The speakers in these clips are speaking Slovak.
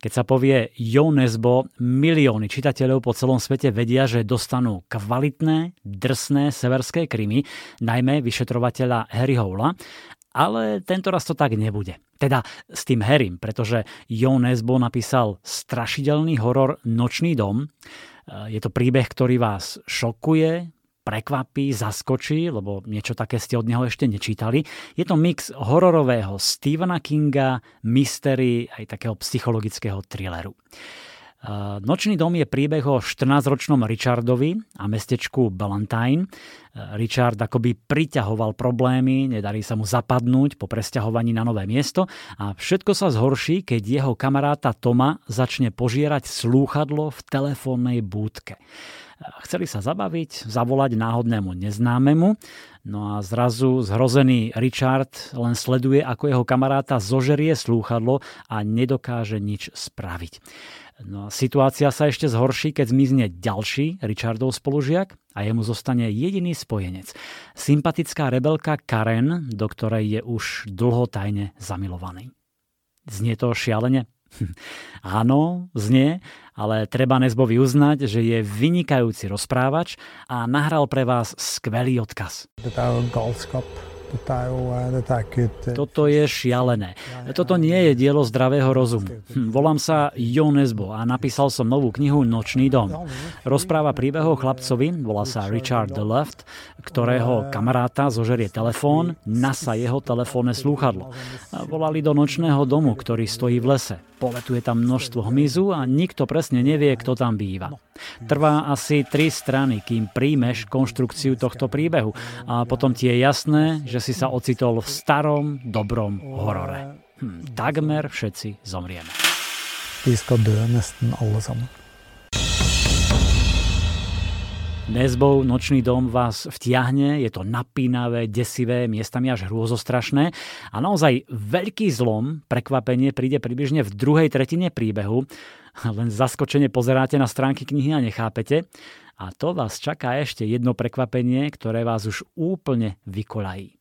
Keď sa povie Jo Nesbo, milióny čitateľov po celom svete vedia, že dostanú kvalitné, drsné severské krymy, najmä vyšetrovateľa Harry Howla, ale tento raz to tak nebude. Teda s tým Harrym, pretože Jo Nesbo napísal strašidelný horor Nočný dom. Je to príbeh, ktorý vás šokuje, prekvapí, zaskočí, lebo niečo také ste od neho ešte nečítali. Je to mix hororového Stephena Kinga, mystery aj takého psychologického thrilleru. Nočný dom je príbeh o 14-ročnom Richardovi a mestečku Ballantyne. Richard akoby priťahoval problémy, nedarí sa mu zapadnúť po presťahovaní na nové miesto a všetko sa zhorší, keď jeho kamaráta Toma začne požierať slúchadlo v telefónnej búdke. Chceli sa zabaviť, zavolať náhodnému neznámemu, no a zrazu zhrozený Richard len sleduje, ako jeho kamaráta zožerie slúchadlo a nedokáže nič spraviť. No situácia sa ešte zhorší, keď zmizne ďalší Richardov spolužiak a jemu zostane jediný spojenec. Sympatická rebelka Karen, do ktorej je už dlho tajne zamilovaný. Znie to šialene? Áno, znie, ale treba Nesbovi uznať, že je vynikajúci rozprávač a nahral pre vás skvelý odkaz. Toto je šialené. Toto nie je dielo zdravého rozumu. Hm, volám sa Jo Nesbo a napísal som novú knihu Nočný dom. Rozpráva príbehov chlapcovi, volá sa Richard the Left, ktorého kamaráta zožerie telefón, nasa jeho telefónne slúchadlo. Volali do nočného domu, ktorý stojí v lese. Poletuje tam množstvo hmyzu a nikto presne nevie, kto tam býva. Trvá asi tri strany, kým príjmeš konštrukciu tohto príbehu a potom ti je jasné, že si sa ocitol v starom, dobrom horore. Hm, takmer všetci zomrieme. Vi skal dø nesten alle sammen. Nezbou Nočný dom vás vtiahne, je to napínavé, desivé, miestami až hrôzostrašné a naozaj veľký zlom, prekvapenie príde približne v druhej tretine príbehu. Len zaskočene pozeráte na stránky knihy a nechápete. A to vás čaká ešte jedno prekvapenie, ktoré vás už úplne vykolají.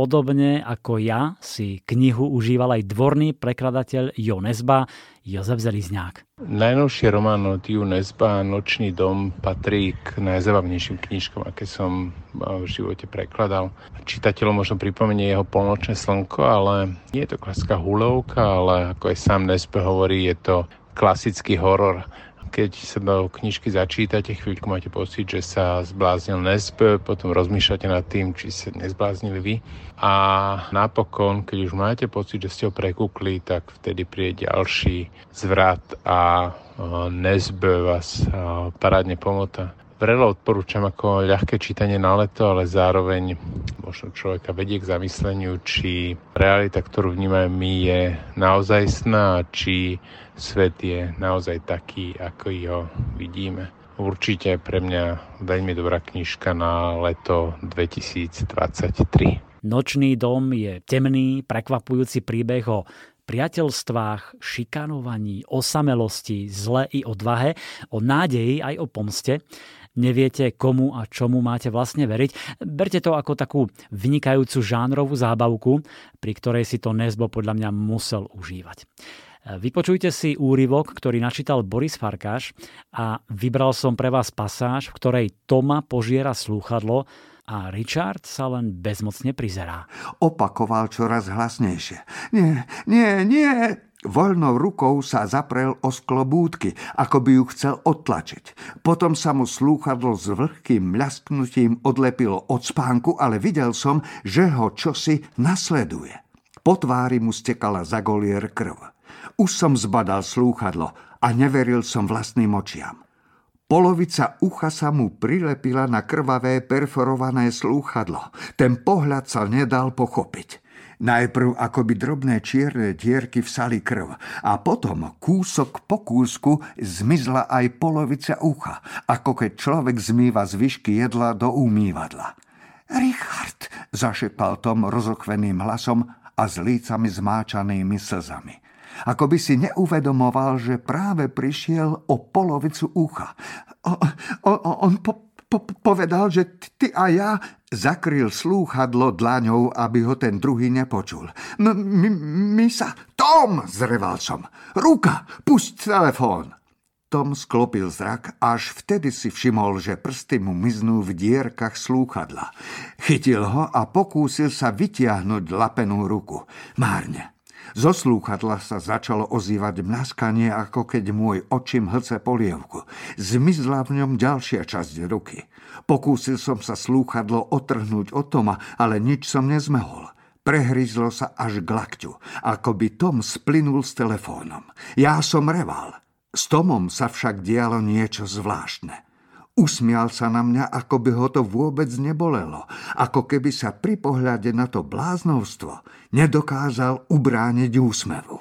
Podobne ako ja si knihu užíval aj dvorný prekladateľ Jo Nesba, Jozef Zelizňák. Najnovší román od Jo Nesba, Nočný dom, patrí k najzabavnejším knižkom, aké som v živote prekladal. Čitateľom možno pripomenie jeho polnočné slnko, ale nie je to klasická hulovka, ale ako aj sám Nesbe hovorí, je to klasický horor keď sa do knižky začítate, chvíľku máte pocit, že sa zbláznil Nesb, potom rozmýšľate nad tým, či sa nezbláznili vy. A napokon, keď už máte pocit, že ste ho prekúkli, tak vtedy príde ďalší zvrat a Nesb vás parádne pomota. Vrelo odporúčam ako ľahké čítanie na leto, ale zároveň možno človeka vedie k zamysleniu, či realita, ktorú vnímame my, je naozajstná, či svet je naozaj taký, ako ho vidíme. Určite pre mňa veľmi dobrá knižka na leto 2023. Nočný dom je temný, prekvapujúci príbeh o priateľstvách, šikanovaní, osamelosti, zle i odvahe, o nádeji aj o pomste neviete komu a čomu máte vlastne veriť. Berte to ako takú vynikajúcu žánrovú zábavku, pri ktorej si to Nesbo podľa mňa musel užívať. Vypočujte si úryvok, ktorý načítal Boris Farkáš a vybral som pre vás pasáž, v ktorej Toma požiera slúchadlo a Richard sa len bezmocne prizerá. Opakoval čoraz hlasnejšie. Nie, nie, nie! Voľnou rukou sa zaprel o sklo búdky, ako by ju chcel odtlačiť. Potom sa mu slúchadlo s vlhkým mľasknutím odlepilo od spánku, ale videl som, že ho čosi nasleduje. Po tvári mu stekala za golier krv. Už som zbadal slúchadlo a neveril som vlastným očiam. Polovica ucha sa mu prilepila na krvavé perforované slúchadlo. Ten pohľad sa nedal pochopiť. Najprv akoby drobné čierne dierky vsali krv a potom kúsok po kúsku zmizla aj polovica ucha, ako keď človek zmýva zvyšky jedla do umývadla. Richard, zašepal Tom rozochveným hlasom a s lícami zmáčanými slzami. Ako by si neuvedomoval, že práve prišiel o polovicu ucha. O, o, on po, po- povedal, že ty a ja zakryl slúchadlo dlaňou, aby ho ten druhý nepočul. M- my sa... Tom, zreval som. Ruka, pusť telefón. Tom sklopil zrak, až vtedy si všimol, že prsty mu miznú v dierkach slúchadla. Chytil ho a pokúsil sa vytiahnuť lapenú ruku. Márne. Zo slúchadla sa začalo ozývať mnaskanie, ako keď môj očím hlce polievku. Zmizla v ňom ďalšia časť ruky. Pokúsil som sa slúchadlo otrhnúť od Toma, ale nič som nezmehol. Prehryzlo sa až k lakťu, ako by Tom splynul s telefónom. Ja som reval. S Tomom sa však dialo niečo zvláštne. Usmial sa na mňa, ako by ho to vôbec nebolelo, ako keby sa pri pohľade na to bláznovstvo nedokázal ubrániť úsmevu.